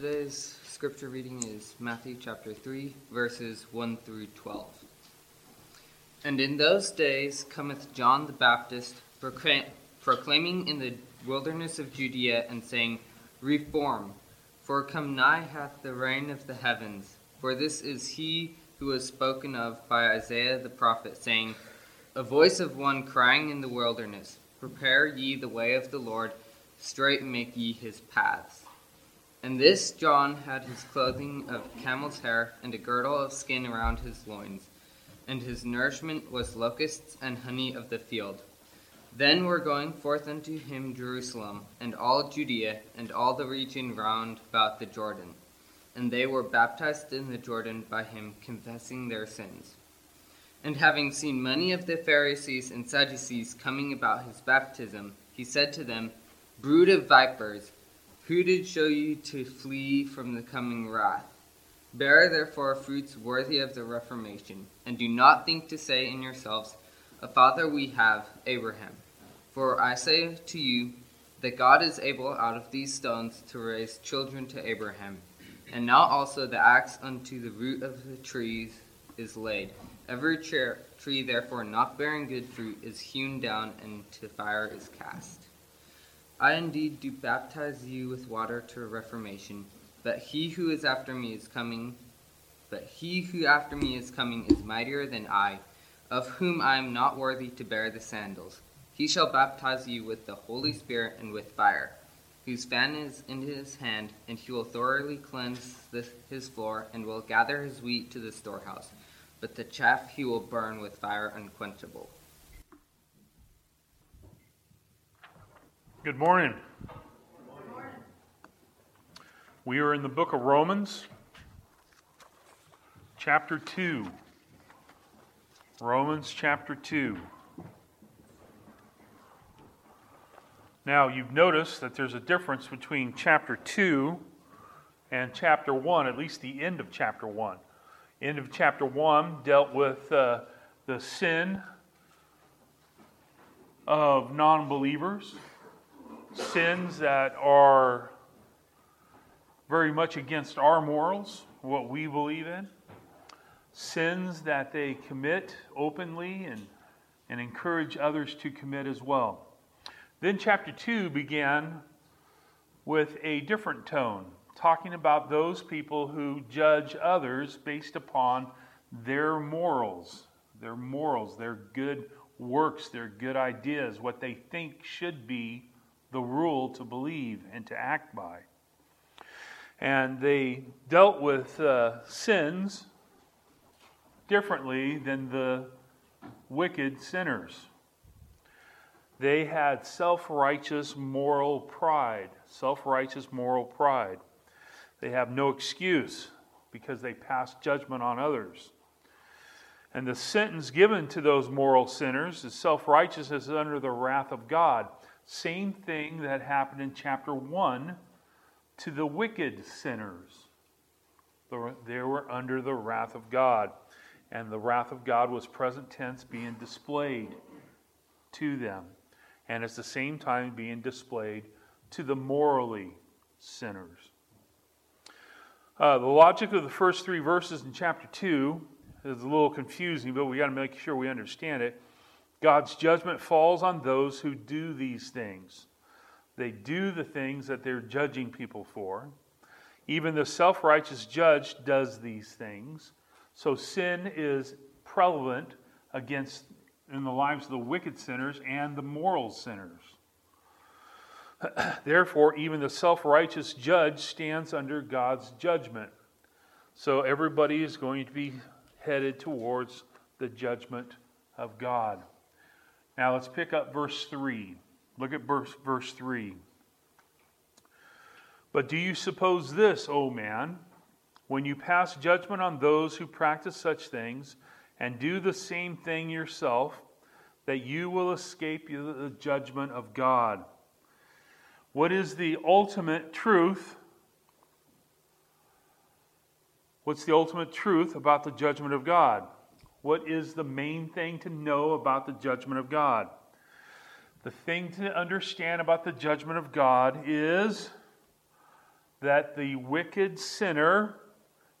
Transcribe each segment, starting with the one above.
Today's scripture reading is Matthew chapter 3, verses 1 through 12. And in those days cometh John the Baptist, proclaiming in the wilderness of Judea, and saying, Reform, for come nigh hath the reign of the heavens. For this is he who was spoken of by Isaiah the prophet, saying, A voice of one crying in the wilderness, Prepare ye the way of the Lord, straight make ye his paths. And this John had his clothing of camel's hair, and a girdle of skin around his loins, and his nourishment was locusts and honey of the field. Then were going forth unto him Jerusalem, and all Judea, and all the region round about the Jordan. And they were baptized in the Jordan by him, confessing their sins. And having seen many of the Pharisees and Sadducees coming about his baptism, he said to them, Brood of vipers, who did show you to flee from the coming wrath? Bear therefore fruits worthy of the reformation, and do not think to say in yourselves, A father we have, Abraham. For I say to you that God is able out of these stones to raise children to Abraham. And now also the axe unto the root of the trees is laid. Every tree therefore not bearing good fruit is hewn down, and to fire is cast. I indeed do baptize you with water to reformation, but he who is after me is coming, but he who after me is coming is mightier than I, of whom I am not worthy to bear the sandals. He shall baptize you with the Holy Spirit and with fire, whose fan is in his hand, and he will thoroughly cleanse his floor, and will gather his wheat to the storehouse, but the chaff he will burn with fire unquenchable. Good morning. We are in the book of Romans, chapter 2. Romans chapter 2. Now, you've noticed that there's a difference between chapter 2 and chapter 1, at least the end of chapter 1. End of chapter 1 dealt with uh, the sin of non believers sins that are very much against our morals, what we believe in, sins that they commit openly and, and encourage others to commit as well. Then chapter 2 began with a different tone, talking about those people who judge others based upon their morals, their morals, their good works, their good ideas, what they think should be the rule to believe and to act by. And they dealt with uh, sins differently than the wicked sinners. They had self righteous moral pride. Self righteous moral pride. They have no excuse because they pass judgment on others. And the sentence given to those moral sinners is self righteousness under the wrath of God. Same thing that happened in chapter 1 to the wicked sinners. They were under the wrath of God. And the wrath of God was present tense being displayed to them. And at the same time being displayed to the morally sinners. Uh, the logic of the first three verses in chapter 2 is a little confusing, but we got to make sure we understand it. God's judgment falls on those who do these things. They do the things that they're judging people for. Even the self righteous judge does these things. So sin is prevalent against in the lives of the wicked sinners and the moral sinners. Therefore, even the self righteous judge stands under God's judgment. So everybody is going to be headed towards the judgment of God. Now let's pick up verse 3. Look at verse, verse 3. But do you suppose this, O man, when you pass judgment on those who practice such things and do the same thing yourself, that you will escape the judgment of God? What is the ultimate truth? What's the ultimate truth about the judgment of God? What is the main thing to know about the judgment of God? The thing to understand about the judgment of God is that the wicked sinner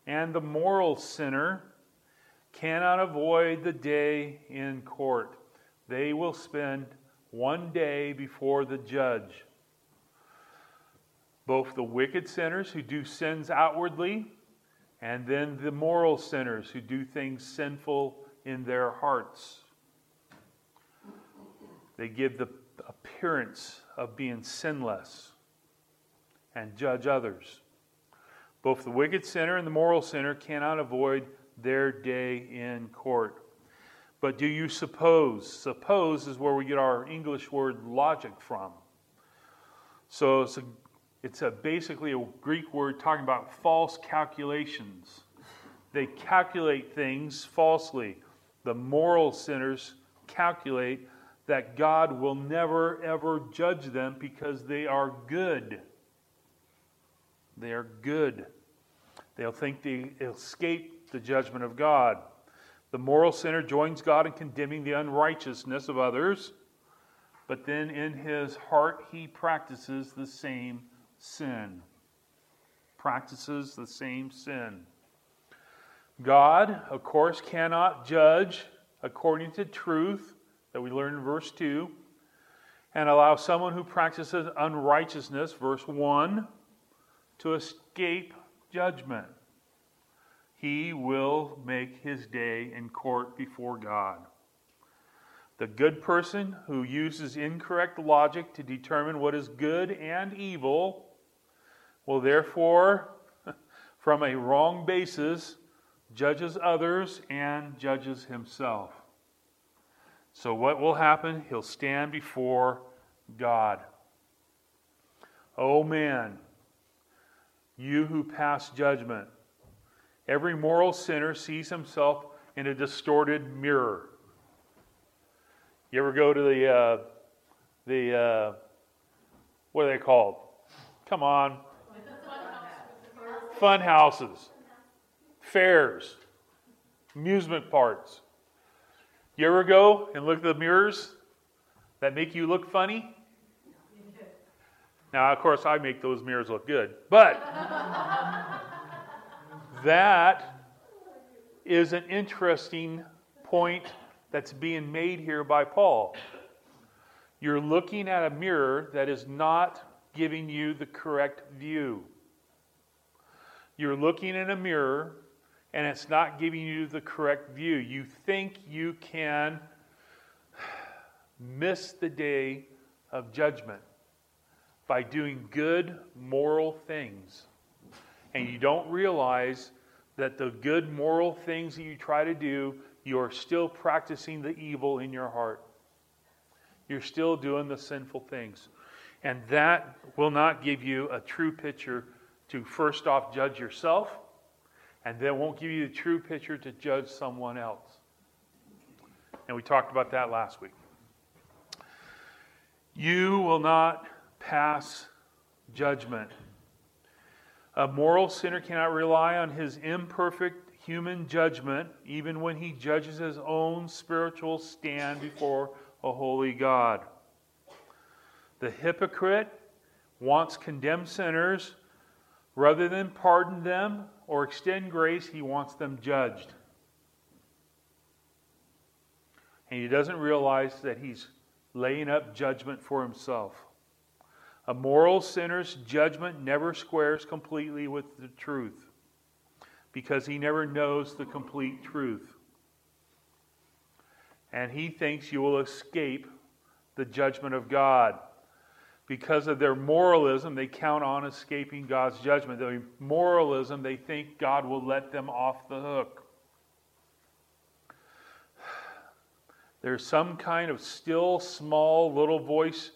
and the moral sinner cannot avoid the day in court. They will spend one day before the judge. Both the wicked sinners who do sins outwardly, and then the moral sinners who do things sinful in their hearts. They give the appearance of being sinless and judge others. Both the wicked sinner and the moral sinner cannot avoid their day in court. But do you suppose? Suppose is where we get our English word logic from. So it's, a, it's a basically a Greek word talking about false calculations. They calculate things falsely. The moral sinners calculate that God will never ever judge them because they are good. They are good. They'll think they escape the judgment of God. The moral sinner joins God in condemning the unrighteousness of others, but then in his heart he practices the same sin. Practices the same sin. God, of course, cannot judge according to truth that we learn in verse 2 and allow someone who practices unrighteousness, verse 1, to escape judgment he will make his day in court before God. The good person who uses incorrect logic to determine what is good and evil will therefore, from a wrong basis, judges others and judges himself. So, what will happen? He'll stand before God. Oh man, you who pass judgment, Every moral sinner sees himself in a distorted mirror. You ever go to the, uh, the uh, what are they called? Come on. Fun houses, fairs, amusement parks. You ever go and look at the mirrors that make you look funny? Now, of course, I make those mirrors look good, but that is an interesting point that's being made here by Paul. You're looking at a mirror that is not giving you the correct view. You're looking in a mirror and it's not giving you the correct view. You think you can miss the day of judgment by doing good moral things and you don't realize that the good moral things that you try to do, you are still practicing the evil in your heart. You're still doing the sinful things. And that will not give you a true picture to first off judge yourself, and then won't give you the true picture to judge someone else. And we talked about that last week. You will not pass judgment a moral sinner cannot rely on his imperfect human judgment, even when he judges his own spiritual stand before a holy God. The hypocrite wants condemned sinners rather than pardon them or extend grace, he wants them judged. And he doesn't realize that he's laying up judgment for himself. A moral sinner's judgment never squares completely with the truth because he never knows the complete truth. And he thinks you will escape the judgment of God. Because of their moralism, they count on escaping God's judgment. Their moralism, they think God will let them off the hook. There's some kind of still, small, little voice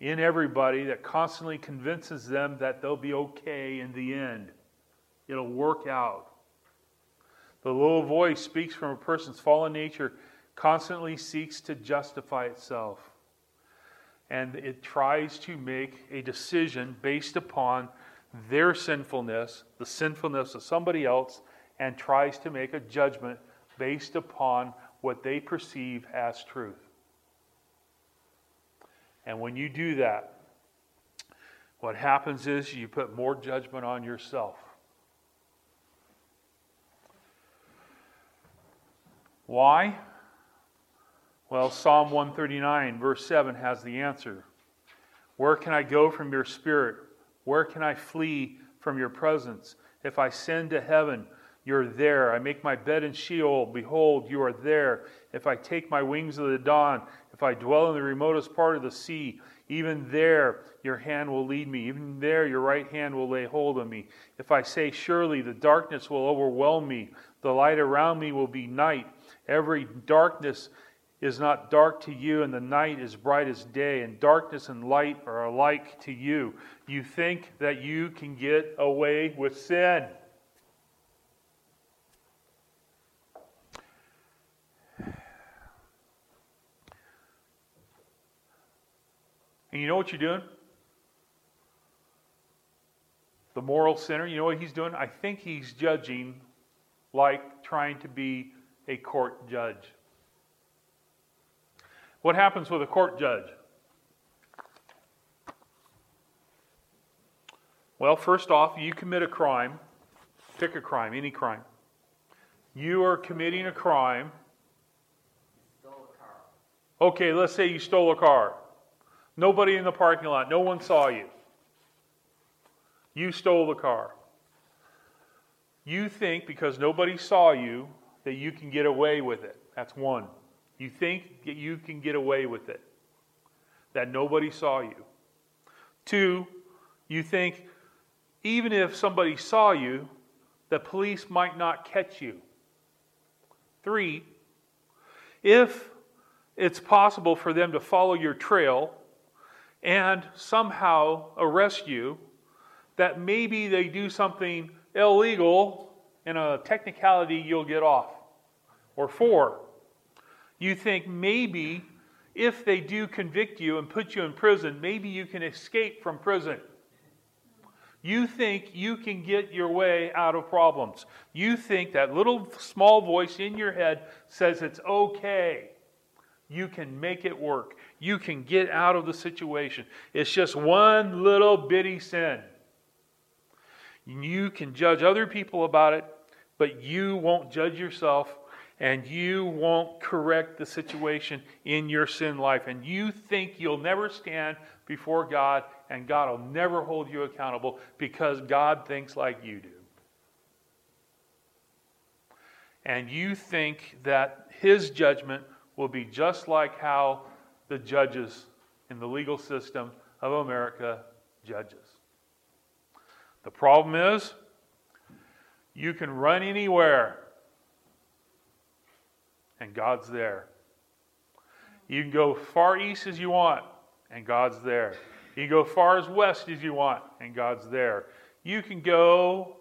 in everybody that constantly convinces them that they'll be okay in the end. It'll work out. The little voice speaks from a person's fallen nature, constantly seeks to justify itself. And it tries to make a decision based upon their sinfulness, the sinfulness of somebody else, and tries to make a judgment based upon what they perceive as truth. And when you do that, what happens is you put more judgment on yourself. Why? Well, Psalm 139, verse 7 has the answer. Where can I go from your spirit? Where can I flee from your presence? If I send to heaven, you're there. I make my bed in Sheol. Behold, you are there. If I take my wings of the dawn, if I dwell in the remotest part of the sea, even there your hand will lead me. Even there your right hand will lay hold of me. If I say, Surely the darkness will overwhelm me, the light around me will be night. Every darkness is not dark to you, and the night is bright as day, and darkness and light are alike to you. You think that you can get away with sin. And you know what you're doing? The moral sinner, you know what he's doing? I think he's judging like trying to be a court judge. What happens with a court judge? Well, first off, you commit a crime. Pick a crime, any crime. You are committing a crime. Okay, let's say you stole a car. Nobody in the parking lot, no one saw you. You stole the car. You think because nobody saw you that you can get away with it. That's one. You think that you can get away with it, that nobody saw you. Two, you think even if somebody saw you, the police might not catch you. Three, if it's possible for them to follow your trail and somehow arrest you, that maybe they do something illegal and a technicality you'll get off. Or four, you think maybe if they do convict you and put you in prison, maybe you can escape from prison. You think you can get your way out of problems. You think that little small voice in your head says it's okay. You can make it work. You can get out of the situation. It's just one little bitty sin. You can judge other people about it, but you won't judge yourself and you won't correct the situation in your sin life. And you think you'll never stand before God, and God will never hold you accountable because God thinks like you do. And you think that His judgment will be just like how the judges in the legal system of America judges. The problem is, you can run anywhere and God's there. You can go far east as you want, and God's there. You can go far as west as you want, and God's there. You can go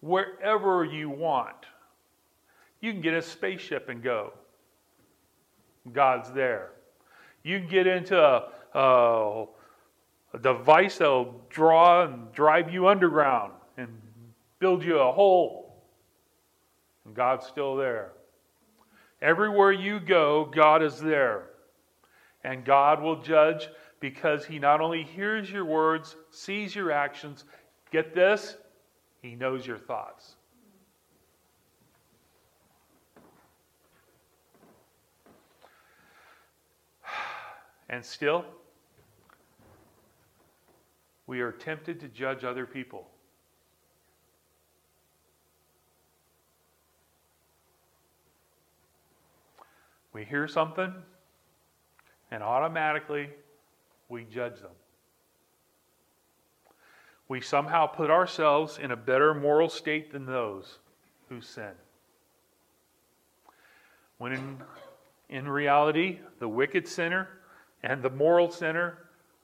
wherever you want. You can get a spaceship and go. God's there. You can get into a, a, a device that'll draw and drive you underground and build you a hole. And God's still there. Everywhere you go, God is there. And God will judge because He not only hears your words, sees your actions, get this, He knows your thoughts. And still, we are tempted to judge other people. We hear something, and automatically we judge them. We somehow put ourselves in a better moral state than those who sin. When in, in reality, the wicked sinner and the moral sinner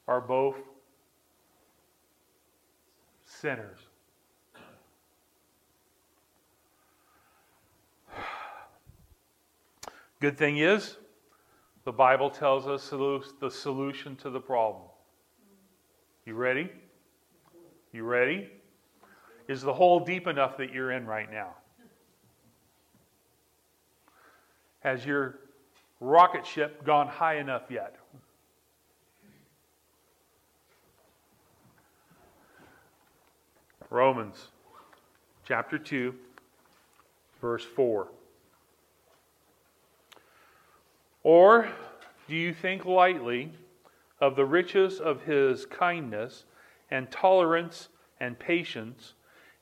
are both sinners. Good thing is, the Bible tells us the solution to the problem. You ready? You ready? Is the hole deep enough that you're in right now? Has your rocket ship gone high enough yet? Romans chapter 2, verse 4. Or do you think lightly of the riches of his kindness and tolerance and patience,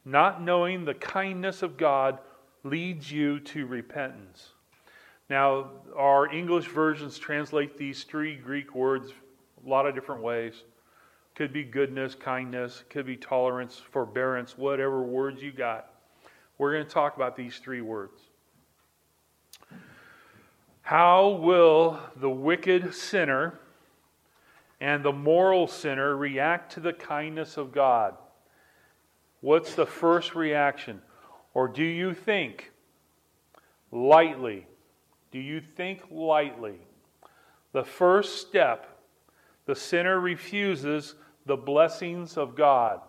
not knowing the kindness of God leads you to repentance? Now, our English versions translate these three Greek words a lot of different ways. Could be goodness, kindness, could be tolerance, forbearance, whatever words you got. We're going to talk about these three words. How will the wicked sinner and the moral sinner react to the kindness of God? What's the first reaction? Or do you think lightly? Do you think lightly? The first step, the sinner refuses the blessings of God.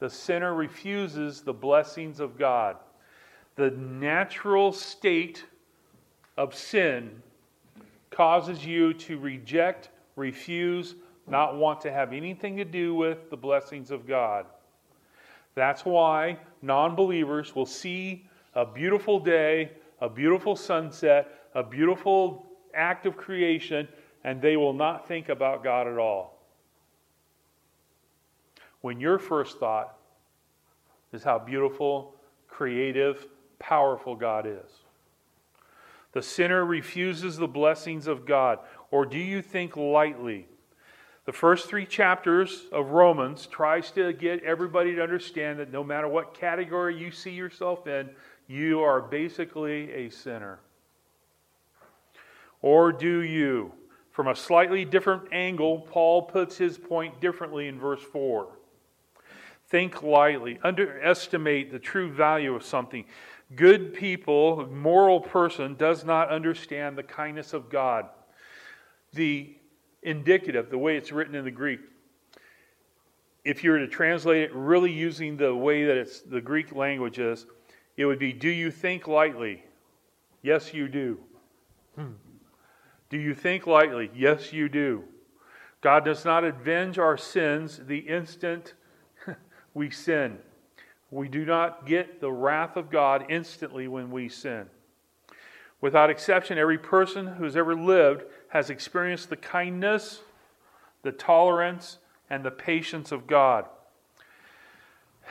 The sinner refuses the blessings of God. The natural state of sin causes you to reject, refuse, not want to have anything to do with the blessings of God. That's why non believers will see a beautiful day, a beautiful sunset, a beautiful act of creation, and they will not think about God at all when your first thought is how beautiful, creative, powerful God is. The sinner refuses the blessings of God. Or do you think lightly? The first three chapters of Romans tries to get everybody to understand that no matter what category you see yourself in, you are basically a sinner. Or do you? From a slightly different angle, Paul puts his point differently in verse 4. Think lightly, underestimate the true value of something. Good people, moral person, does not understand the kindness of God. The indicative, the way it's written in the Greek, if you were to translate it really using the way that it's the Greek language is, it would be, Do you think lightly? Yes, you do. Hmm. Do you think lightly? Yes, you do. God does not avenge our sins the instant we sin. We do not get the wrath of God instantly when we sin. Without exception, every person who's ever lived has experienced the kindness, the tolerance, and the patience of God.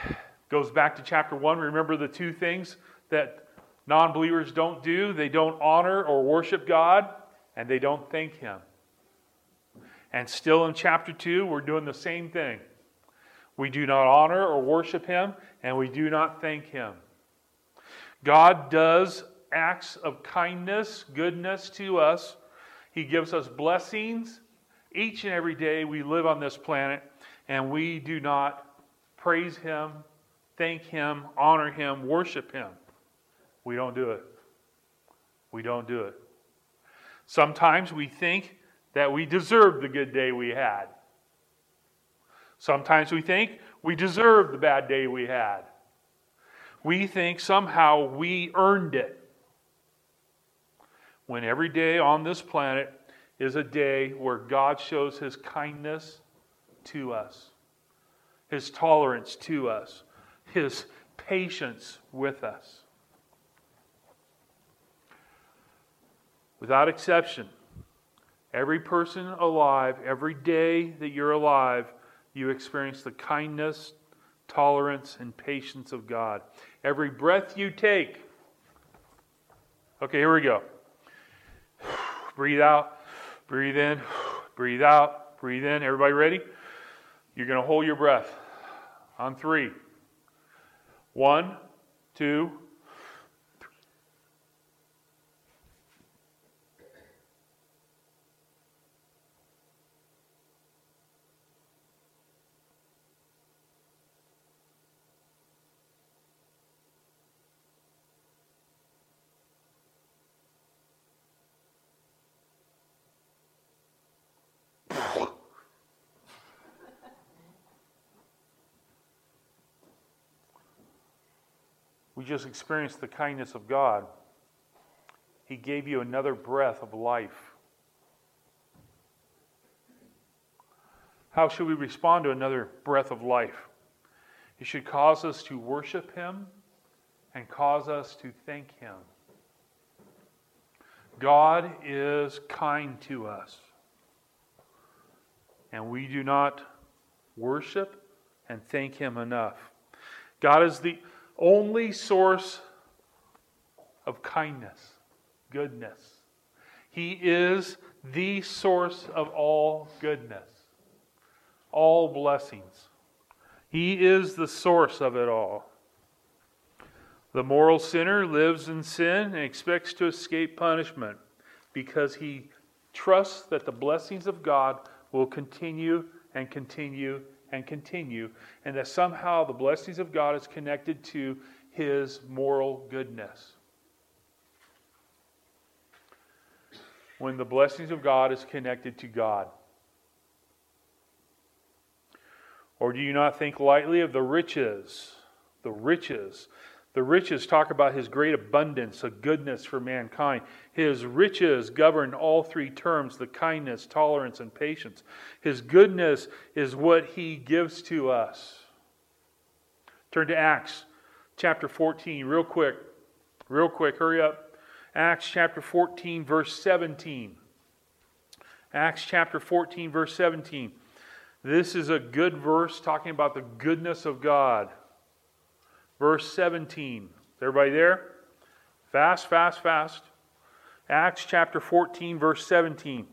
Goes back to chapter 1. Remember the two things that non believers don't do they don't honor or worship God, and they don't thank Him. And still in chapter 2, we're doing the same thing. We do not honor or worship him, and we do not thank him. God does acts of kindness, goodness to us. He gives us blessings each and every day we live on this planet, and we do not praise him, thank him, honor him, worship him. We don't do it. We don't do it. Sometimes we think that we deserve the good day we had. Sometimes we think we deserve the bad day we had. We think somehow we earned it. When every day on this planet is a day where God shows his kindness to us, his tolerance to us, his patience with us. Without exception, every person alive, every day that you're alive, you experience the kindness, tolerance, and patience of God. Every breath you take. Okay, here we go. Breathe out, breathe in, breathe out, breathe in. Everybody ready? You're going to hold your breath on three. One, two, We just experienced the kindness of God. He gave you another breath of life. How should we respond to another breath of life? It should cause us to worship Him and cause us to thank Him. God is kind to us. And we do not worship and thank Him enough. God is the only source of kindness, goodness. He is the source of all goodness, all blessings. He is the source of it all. The moral sinner lives in sin and expects to escape punishment because he trusts that the blessings of God will continue and continue and continue, and that somehow the blessings of God is connected to his moral goodness. When the blessings of God is connected to God. Or do you not think lightly of the riches? The riches. The riches talk about his great abundance, a goodness for mankind. His riches govern all three terms the kindness, tolerance, and patience. His goodness is what he gives to us. Turn to Acts chapter 14, real quick. Real quick, hurry up. Acts chapter 14, verse 17. Acts chapter 14, verse 17. This is a good verse talking about the goodness of God. Verse 17. Is everybody there? Fast, fast, fast. Acts chapter 14, verse 17.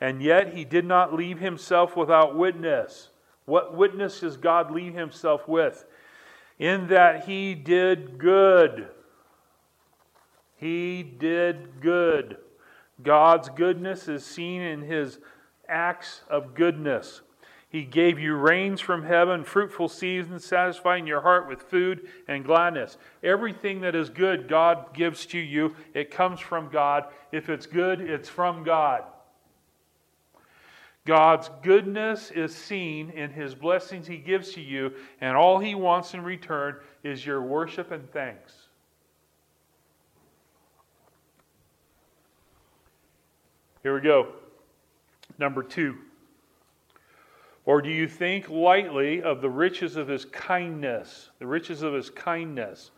And yet he did not leave himself without witness. What witness does God leave himself with? In that he did good. He did good. God's goodness is seen in his acts of goodness. He gave you rains from heaven, fruitful seasons, satisfying your heart with food and gladness. Everything that is good, God gives to you. It comes from God. If it's good, it's from God. God's goodness is seen in his blessings he gives to you, and all he wants in return is your worship and thanks. Here we go. Number two. Or do you think lightly of the riches of his kindness? The riches of his kindness.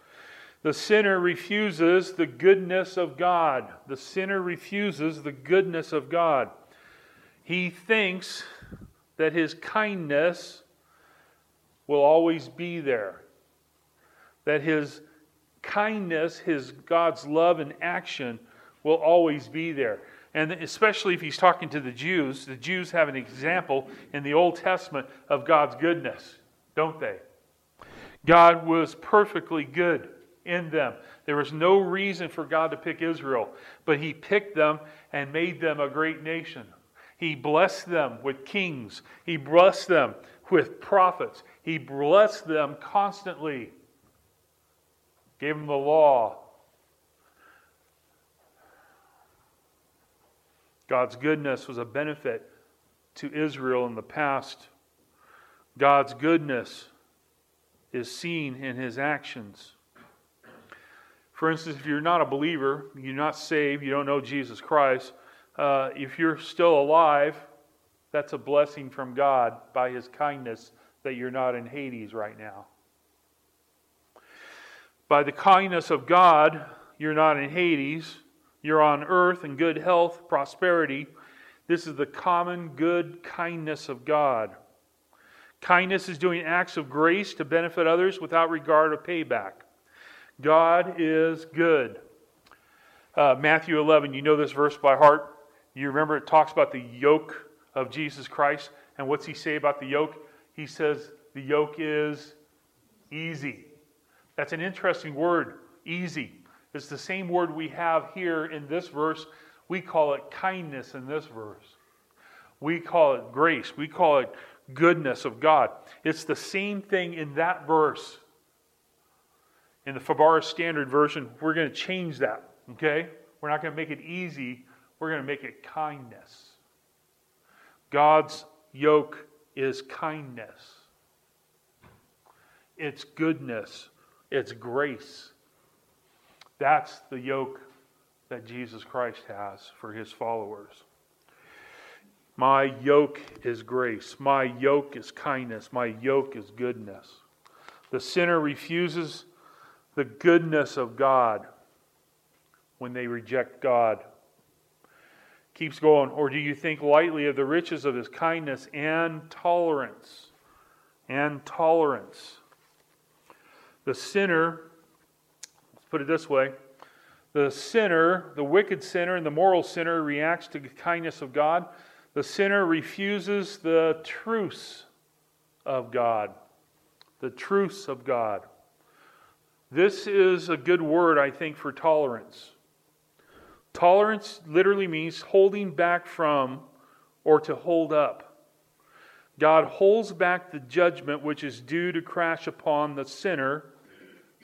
The sinner refuses the goodness of God. The sinner refuses the goodness of God. He thinks that his kindness will always be there. That his kindness, his God's love and action will always be there. And especially if he's talking to the Jews, the Jews have an example in the Old Testament of God's goodness, don't they? God was perfectly good in them. There was no reason for God to pick Israel, but he picked them and made them a great nation. He blessed them with kings, he blessed them with prophets, he blessed them constantly, gave them the law, God's goodness was a benefit to Israel in the past. God's goodness is seen in his actions. For instance, if you're not a believer, you're not saved, you don't know Jesus Christ, uh, if you're still alive, that's a blessing from God by his kindness that you're not in Hades right now. By the kindness of God, you're not in Hades. You're on earth in good health, prosperity. This is the common good kindness of God. Kindness is doing acts of grace to benefit others without regard of payback. God is good. Uh, Matthew 11, you know this verse by heart. You remember it talks about the yoke of Jesus Christ. And what's he say about the yoke? He says the yoke is easy. That's an interesting word, easy. It's the same word we have here in this verse. We call it kindness in this verse. We call it grace. We call it goodness of God. It's the same thing in that verse. In the Fabara Standard Version, we're going to change that, okay? We're not going to make it easy, we're going to make it kindness. God's yoke is kindness, it's goodness, it's grace. That's the yoke that Jesus Christ has for his followers. My yoke is grace. My yoke is kindness. My yoke is goodness. The sinner refuses the goodness of God when they reject God. Keeps going. Or do you think lightly of the riches of his kindness and tolerance? And tolerance. The sinner, put it this way the sinner, the wicked sinner, and the moral sinner reacts to the kindness of God. The sinner refuses the truce of God. The truce of God. This is a good word, I think, for tolerance. Tolerance literally means holding back from or to hold up. God holds back the judgment which is due to crash upon the sinner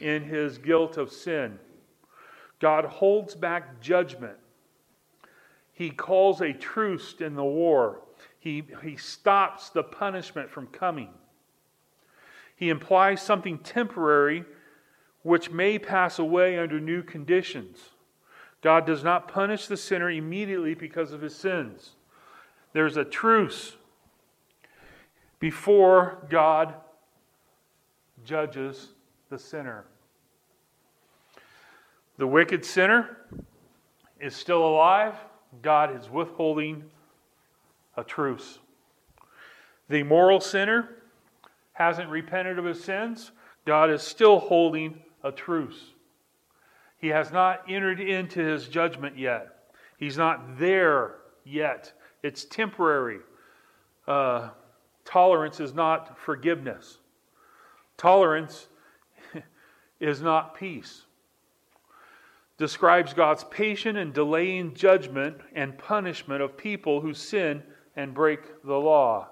in his guilt of sin. God holds back judgment. He calls a truce in the war. He, he stops the punishment from coming. He implies something temporary which may pass away under new conditions. God does not punish the sinner immediately because of his sins. There's a truce before God judges the sinner. The wicked sinner is still alive. God is withholding a truce. The moral sinner hasn't repented of his sins. God is still holding a truce. He has not entered into his judgment yet. He's not there yet. It's temporary. Uh, tolerance is not forgiveness. Tolerance is not peace describes God's patient and delaying judgment and punishment of people who sin and break the law.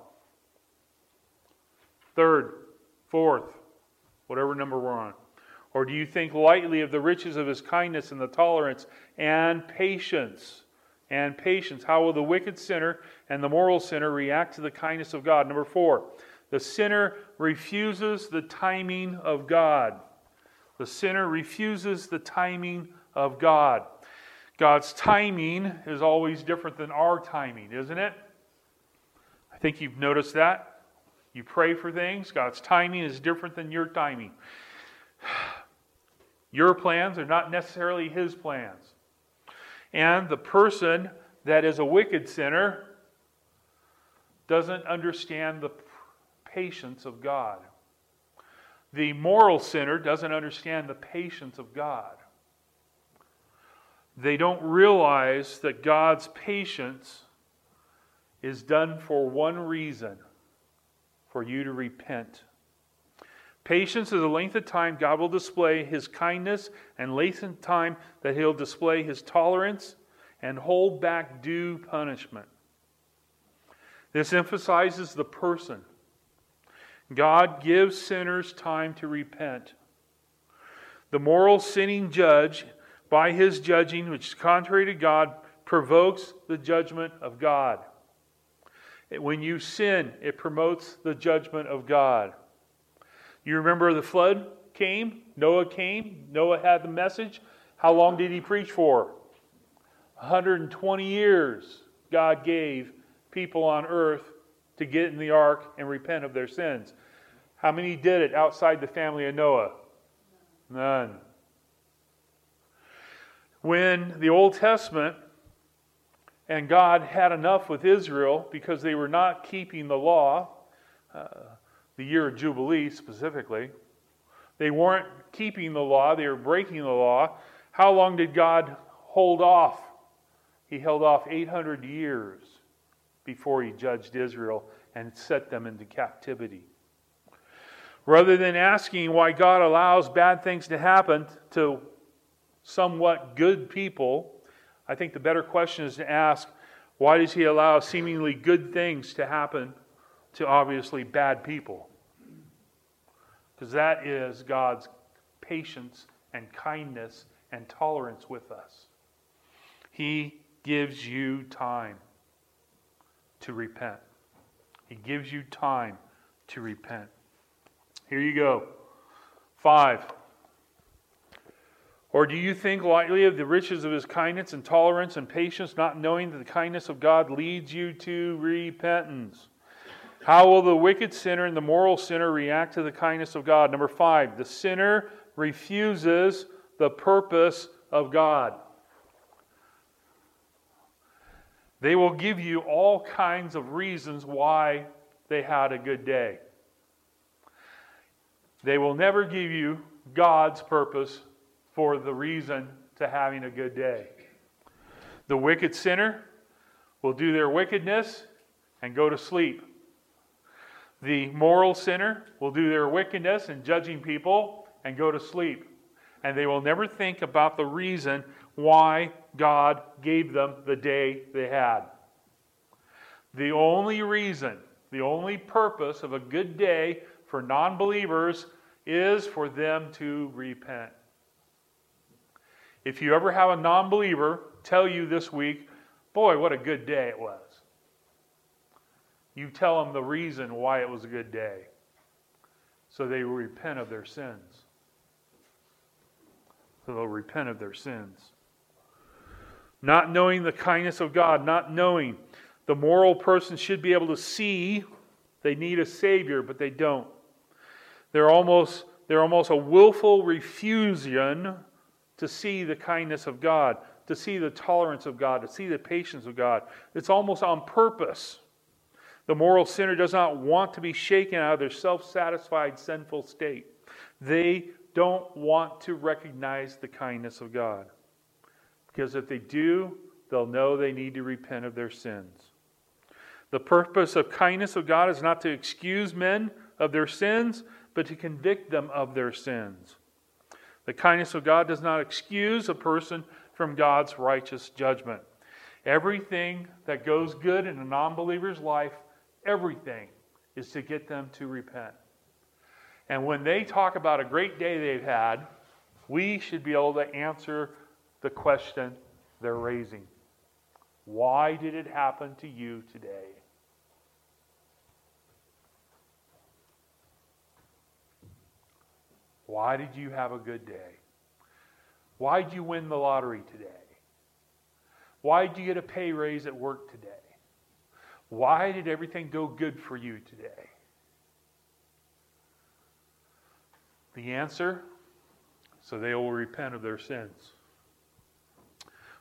Third, fourth, whatever number we're on. Or do you think lightly of the riches of his kindness and the tolerance and patience? And patience. How will the wicked sinner and the moral sinner react to the kindness of God? Number four, the sinner refuses the timing of God. The sinner refuses the timing of God. God's timing is always different than our timing, isn't it? I think you've noticed that. You pray for things, God's timing is different than your timing. Your plans are not necessarily His plans. And the person that is a wicked sinner doesn't understand the patience of God. The moral sinner doesn't understand the patience of God they don't realize that God's patience is done for one reason for you to repent. Patience is the length of time God will display his kindness, and length of time that he'll display his tolerance and hold back due punishment. This emphasizes the person. God gives sinners time to repent. The moral sinning judge by his judging, which is contrary to God, provokes the judgment of God. When you sin, it promotes the judgment of God. You remember the flood came? Noah came. Noah had the message. How long did he preach for? 120 years God gave people on earth to get in the ark and repent of their sins. How many did it outside the family of Noah? None when the Old Testament and God had enough with Israel because they were not keeping the law, uh, the year of Jubilee specifically. They weren't keeping the law, they were breaking the law. How long did God hold off? He held off 800 years before he judged Israel and set them into captivity. Rather than asking why God allows bad things to happen to somewhat good people, I think the better question is to ask why does he allow seemingly good things to happen to obviously bad people? Because that is God's patience and kindness and tolerance with us. He gives you time to repent. He gives you time to repent. Here you go. Five. Or do you think lightly of the riches of his kindness and tolerance and patience, not knowing that the kindness of God leads you to repentance? How will the wicked sinner and the moral sinner react to the kindness of God? Number five, the sinner refuses the purpose of God. They will give you all kinds of reasons why they had a good day. They will never give you God's purpose for the reason to having a good day. The wicked sinner will do their wickedness and go to sleep. The moral sinner will do their wickedness and judging people and go to sleep. And they will never think about the reason why God gave them the day they had. The only reason, the only purpose of a good day for non believers is for them to repent. If you ever have a non believer tell you this week, boy, what a good day it was, you tell them the reason why it was a good day so they will repent of their sins. So they'll repent of their sins. Not knowing the kindness of God, not knowing the moral person should be able to see they need a Savior, but they don't. They're almost, they're almost a willful refusion to see the kindness of God, to see the tolerance of God, to see the patience of God. It's almost on purpose. The moral sinner does not want to be shaken out of their self satisfied sinful state. They don't want to recognize the kindness of God. Because if they do, they'll know they need to repent of their sins. The purpose of kindness of God is not to excuse men of their sins, but to convict them of their sins. The kindness of God does not excuse a person from God's righteous judgment. Everything that goes good in a non believer's life, everything is to get them to repent. And when they talk about a great day they've had, we should be able to answer the question they're raising Why did it happen to you today? Why did you have a good day? Why did you win the lottery today? Why did you get a pay raise at work today? Why did everything go good for you today? The answer so they will repent of their sins.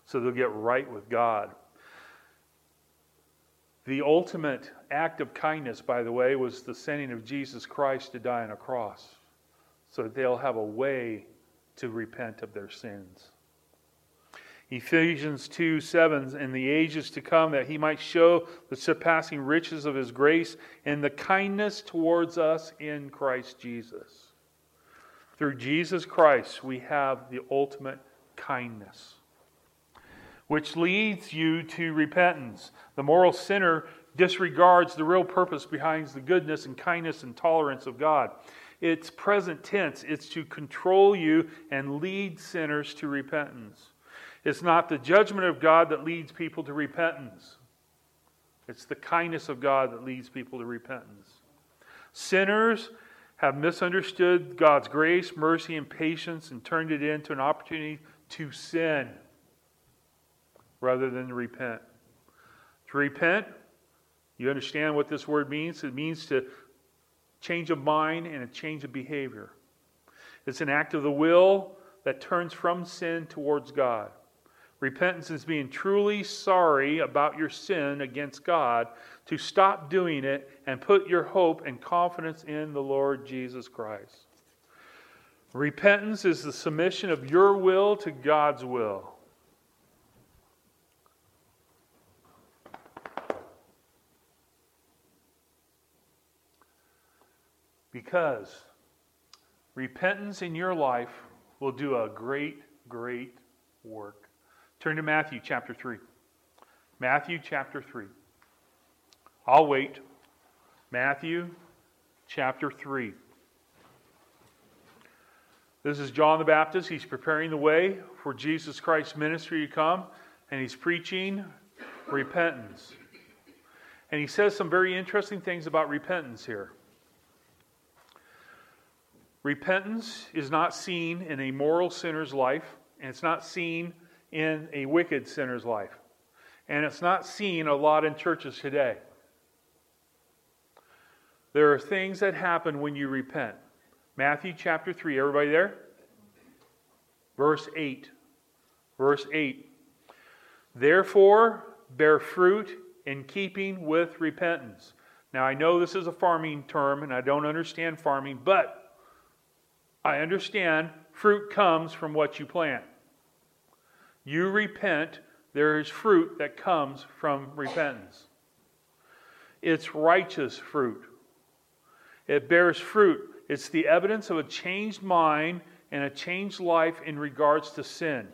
So they'll get right with God. The ultimate act of kindness, by the way, was the sending of Jesus Christ to die on a cross so that they'll have a way to repent of their sins. Ephesians 2 7, in the ages to come, that he might show the surpassing riches of his grace and the kindness towards us in Christ Jesus. Through Jesus Christ, we have the ultimate kindness, which leads you to repentance. The moral sinner disregards the real purpose behind the goodness and kindness and tolerance of God. It's present tense, it's to control you and lead sinners to repentance. It's not the judgment of God that leads people to repentance, it's the kindness of God that leads people to repentance. Sinners have misunderstood God's grace, mercy, and patience and turned it into an opportunity to sin rather than repent. To repent, you understand what this word means? It means to change of mind and a change of behavior. It's an act of the will that turns from sin towards God. Repentance is being truly sorry about your sin against God, to stop doing it and put your hope and confidence in the Lord Jesus Christ. Repentance is the submission of your will to God's will. Because repentance in your life will do a great, great work. Turn to Matthew chapter 3. Matthew chapter 3. I'll wait. Matthew chapter 3. This is John the Baptist. He's preparing the way for Jesus Christ's ministry to come, and he's preaching repentance. And he says some very interesting things about repentance here. Repentance is not seen in a moral sinner's life, and it's not seen in a wicked sinner's life. And it's not seen a lot in churches today. There are things that happen when you repent. Matthew chapter 3, everybody there? Verse 8. Verse 8. Therefore, bear fruit in keeping with repentance. Now, I know this is a farming term and I don't understand farming, but I understand fruit comes from what you plant. You repent, there is fruit that comes from repentance. It's righteous fruit. It bears fruit. It's the evidence of a changed mind and a changed life in regards to sin.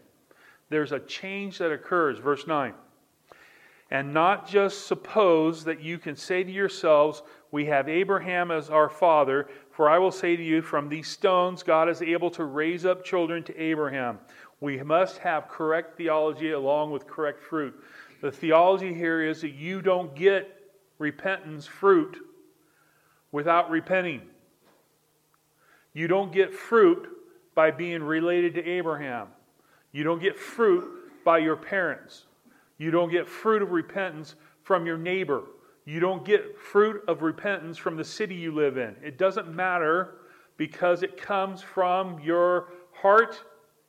There's a change that occurs. Verse 9 and not just suppose that you can say to yourselves, We have Abraham as our father, for I will say to you, from these stones God is able to raise up children to Abraham. We must have correct theology along with correct fruit. The theology here is that you don't get repentance fruit without repenting. You don't get fruit by being related to Abraham. You don't get fruit by your parents. You don't get fruit of repentance from your neighbor. You don't get fruit of repentance from the city you live in. It doesn't matter because it comes from your heart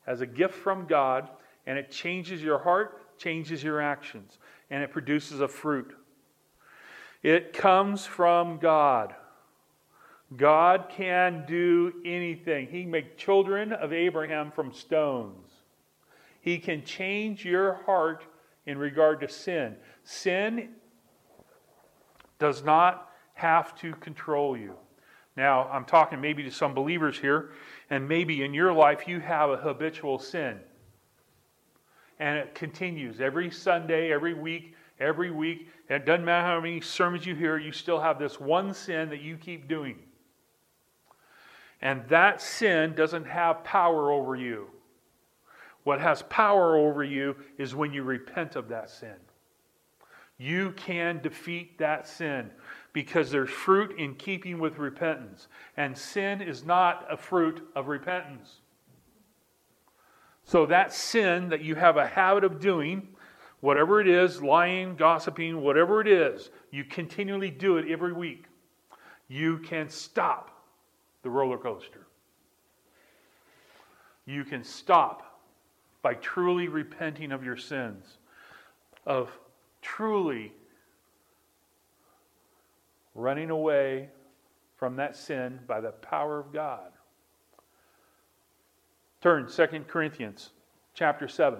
as a gift from God, and it changes your heart, changes your actions, and it produces a fruit. It comes from God. God can do anything. He made children of Abraham from stones. He can change your heart in regard to sin. Sin does not have to control you. Now, I'm talking maybe to some believers here, and maybe in your life you have a habitual sin. And it continues every Sunday, every week, every week. It doesn't matter how many sermons you hear, you still have this one sin that you keep doing. And that sin doesn't have power over you. What has power over you is when you repent of that sin. You can defeat that sin because there's fruit in keeping with repentance. And sin is not a fruit of repentance. So, that sin that you have a habit of doing, whatever it is lying, gossiping, whatever it is you continually do it every week you can stop the roller coaster. You can stop by truly repenting of your sins, of truly running away from that sin by the power of God. Turn 2 Corinthians chapter 7.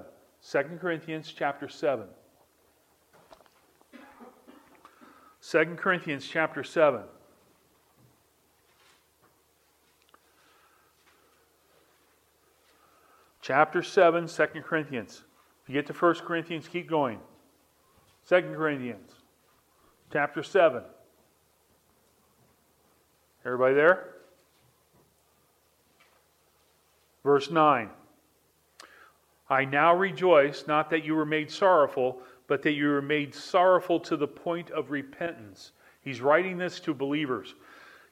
2 Corinthians chapter 7. 2 Corinthians chapter 7. chapter 7, 2 Corinthians. If you get to 1 Corinthians, keep going. 2 Corinthians, chapter 7. Everybody there? Verse 9. I now rejoice, not that you were made sorrowful, but that you were made sorrowful to the point of repentance. He's writing this to believers.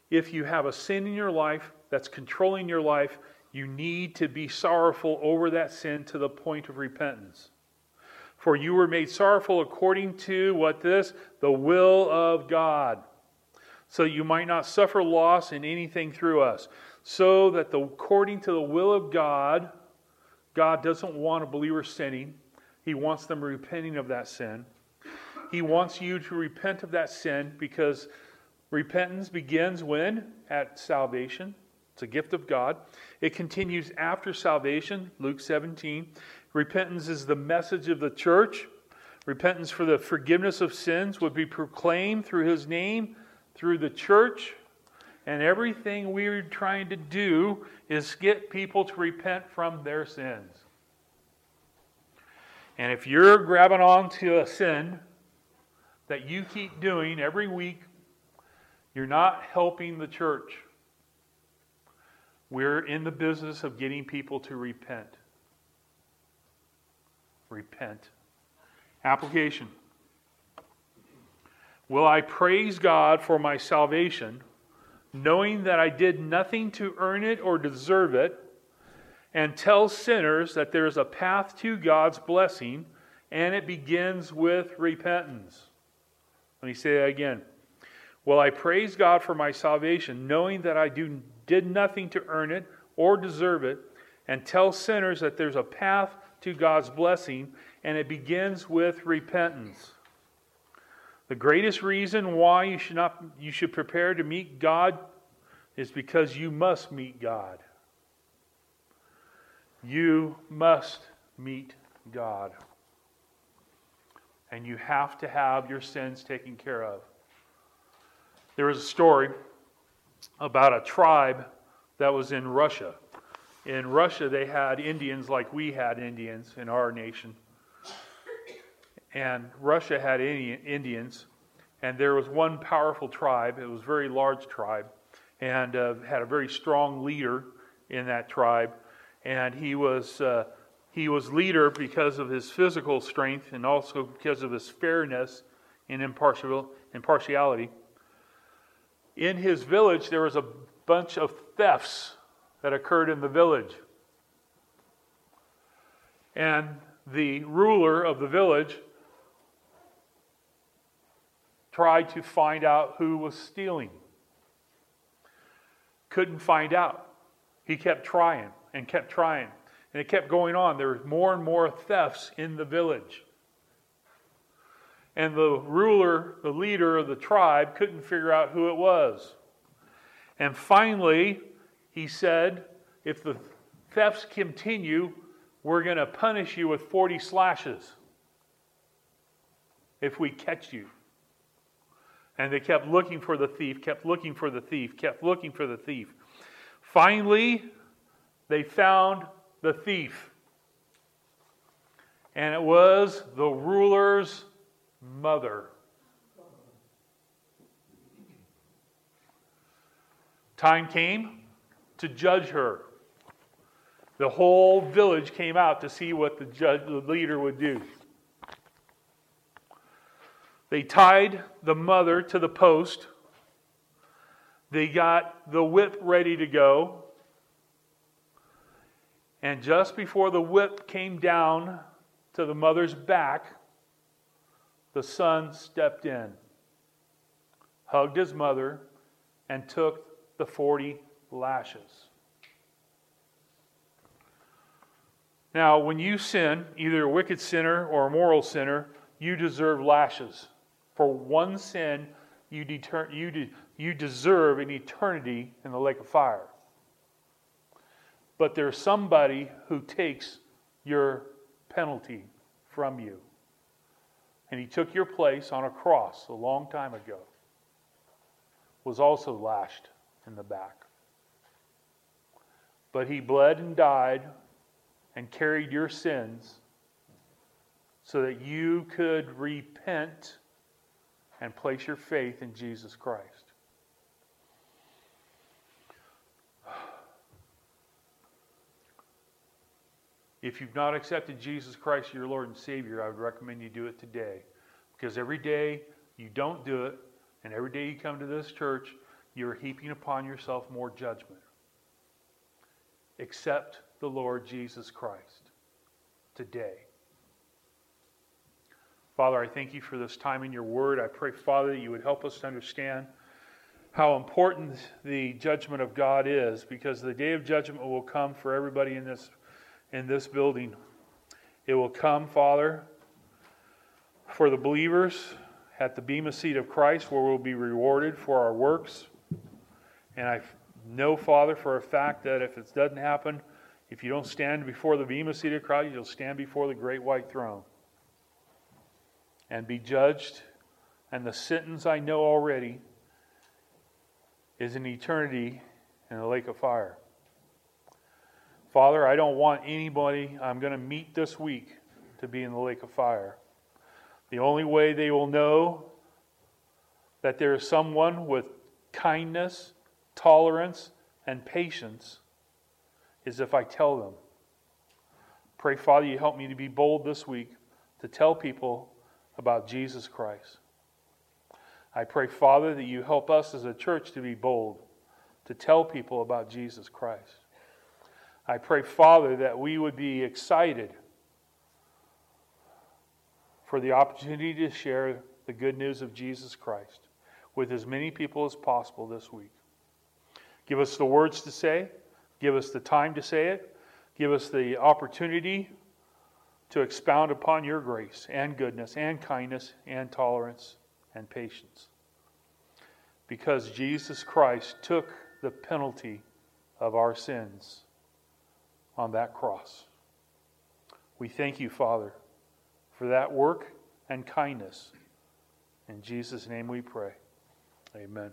If you have a sin in your life that's controlling your life, you need to be sorrowful over that sin to the point of repentance. For you were made sorrowful according to what this? The will of God. So you might not suffer loss in anything through us. So that the, according to the will of God, God doesn't want a believer sinning. He wants them repenting of that sin. He wants you to repent of that sin because repentance begins when? At salvation. It's a gift of God. It continues after salvation, Luke 17. Repentance is the message of the church. Repentance for the forgiveness of sins would be proclaimed through his name, through the church. And everything we're trying to do is get people to repent from their sins. And if you're grabbing on to a sin that you keep doing every week, you're not helping the church. We're in the business of getting people to repent. Repent. Application. Will I praise God for my salvation, knowing that I did nothing to earn it or deserve it, and tell sinners that there is a path to God's blessing, and it begins with repentance? Let me say that again. Well, I praise God for my salvation, knowing that I do, did nothing to earn it or deserve it, and tell sinners that there's a path to God's blessing, and it begins with repentance. The greatest reason why you should not you should prepare to meet God is because you must meet God. You must meet God. And you have to have your sins taken care of. There was a story about a tribe that was in Russia. In Russia, they had Indians like we had Indians in our nation. And Russia had Indians, and there was one powerful tribe. It was a very large tribe, and uh, had a very strong leader in that tribe. And he was uh, he was leader because of his physical strength and also because of his fairness and impartial, impartiality. In his village, there was a bunch of thefts that occurred in the village. And the ruler of the village tried to find out who was stealing. Couldn't find out. He kept trying and kept trying. And it kept going on. There were more and more thefts in the village. And the ruler, the leader of the tribe, couldn't figure out who it was. And finally, he said, If the thefts continue, we're going to punish you with 40 slashes if we catch you. And they kept looking for the thief, kept looking for the thief, kept looking for the thief. Finally, they found the thief. And it was the ruler's mother. Time came to judge her. The whole village came out to see what the, judge, the leader would do. They tied the mother to the post. They got the whip ready to go. And just before the whip came down to the mother's back, the son stepped in, hugged his mother, and took the 40 lashes. Now, when you sin, either a wicked sinner or a moral sinner, you deserve lashes. For one sin, you, deter- you, de- you deserve an eternity in the lake of fire but there's somebody who takes your penalty from you. And he took your place on a cross a long time ago, was also lashed in the back. But he bled and died and carried your sins so that you could repent and place your faith in Jesus Christ. If you've not accepted Jesus Christ, your Lord and Savior, I would recommend you do it today. Because every day you don't do it, and every day you come to this church, you're heaping upon yourself more judgment. Accept the Lord Jesus Christ today. Father, I thank you for this time in your word. I pray, Father, that you would help us to understand how important the judgment of God is because the day of judgment will come for everybody in this in this building. It will come, Father, for the believers at the Bema seat of Christ, where we'll be rewarded for our works. And I know, Father, for a fact that if it doesn't happen, if you don't stand before the Bema seat of Christ, you'll stand before the great white throne and be judged. And the sentence I know already is an eternity in the lake of fire. Father, I don't want anybody I'm going to meet this week to be in the lake of fire. The only way they will know that there is someone with kindness, tolerance, and patience is if I tell them. Pray, Father, you help me to be bold this week to tell people about Jesus Christ. I pray, Father, that you help us as a church to be bold to tell people about Jesus Christ. I pray, Father, that we would be excited for the opportunity to share the good news of Jesus Christ. with as many people as possible this week. Give us the words to say, give us the time to say it, give us the opportunity to expound upon your grace and goodness and kindness and tolerance and patience. Because Jesus Christ took the penalty of our sins on that cross. We thank you, Father, for that work and kindness. In Jesus' name we pray. Amen.